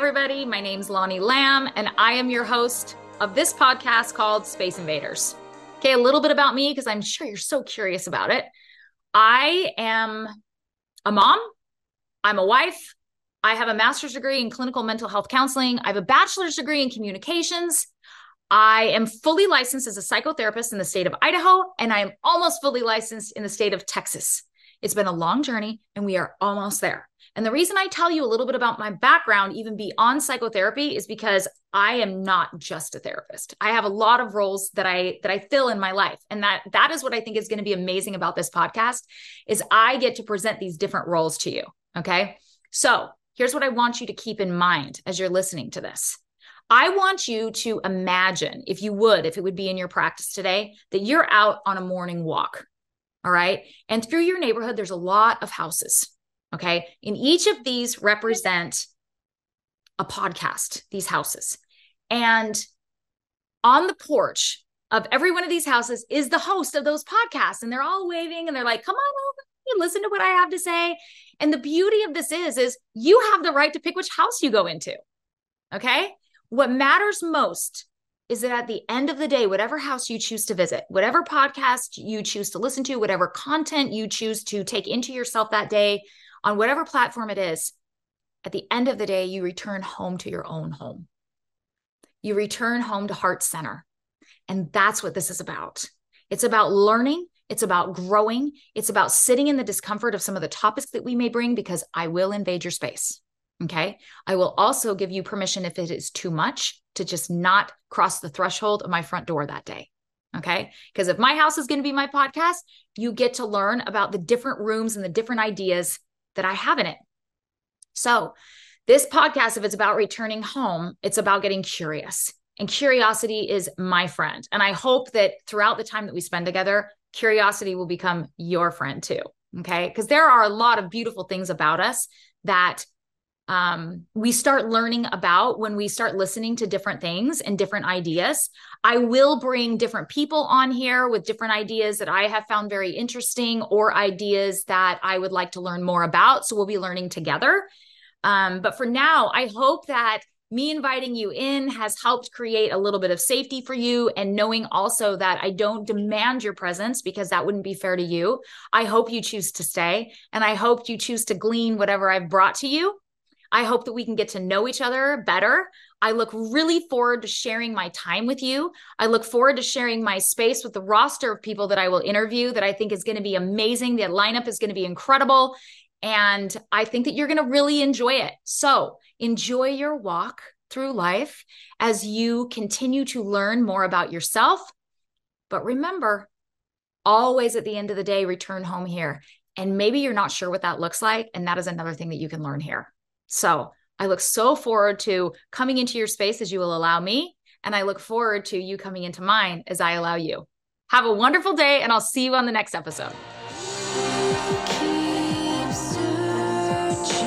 everybody. My name's Loni Lamb, and I am your host of this podcast called Space Invaders. Okay, a little bit about me because I'm sure you're so curious about it. I am a mom, I'm a wife, I have a master's degree in clinical mental health counseling, I have a bachelor's degree in communications. I am fully licensed as a psychotherapist in the state of Idaho, and I am almost fully licensed in the state of Texas. It's been a long journey, and we are almost there. And the reason I tell you a little bit about my background, even beyond psychotherapy, is because I am not just a therapist. I have a lot of roles that I that I fill in my life. And that that is what I think is going to be amazing about this podcast is I get to present these different roles to you. Okay. So here's what I want you to keep in mind as you're listening to this. I want you to imagine, if you would, if it would be in your practice today, that you're out on a morning walk. All right. And through your neighborhood, there's a lot of houses. Okay. And each of these represent a podcast, these houses. And on the porch of every one of these houses is the host of those podcasts. And they're all waving and they're like, come on over and listen to what I have to say. And the beauty of this is, is you have the right to pick which house you go into. Okay. What matters most is that at the end of the day, whatever house you choose to visit, whatever podcast you choose to listen to, whatever content you choose to take into yourself that day, on whatever platform it is, at the end of the day, you return home to your own home. You return home to Heart Center. And that's what this is about. It's about learning, it's about growing, it's about sitting in the discomfort of some of the topics that we may bring because I will invade your space. Okay. I will also give you permission if it is too much to just not cross the threshold of my front door that day. Okay. Because if my house is going to be my podcast, you get to learn about the different rooms and the different ideas that I have in it. So, this podcast, if it's about returning home, it's about getting curious. And curiosity is my friend. And I hope that throughout the time that we spend together, curiosity will become your friend too. Okay. Because there are a lot of beautiful things about us that um, we start learning about when we start listening to different things and different ideas. I will bring different people on here with different ideas that I have found very interesting or ideas that I would like to learn more about. So we'll be learning together. Um, but for now, I hope that me inviting you in has helped create a little bit of safety for you and knowing also that I don't demand your presence because that wouldn't be fair to you. I hope you choose to stay and I hope you choose to glean whatever I've brought to you I hope that we can get to know each other better. I look really forward to sharing my time with you. I look forward to sharing my space with the roster of people that I will interview that I think is going to be amazing. The lineup is going to be incredible. And I think that you're going to really enjoy it. So enjoy your walk through life as you continue to learn more about yourself. But remember, always at the end of the day, return home here. And maybe you're not sure what that looks like. And that is another thing that you can learn here. So I look so forward to coming into your space as you will allow me. And I look forward to you coming into mine as I allow you. Have a wonderful day, and I'll see you on the next episode. Keep searching,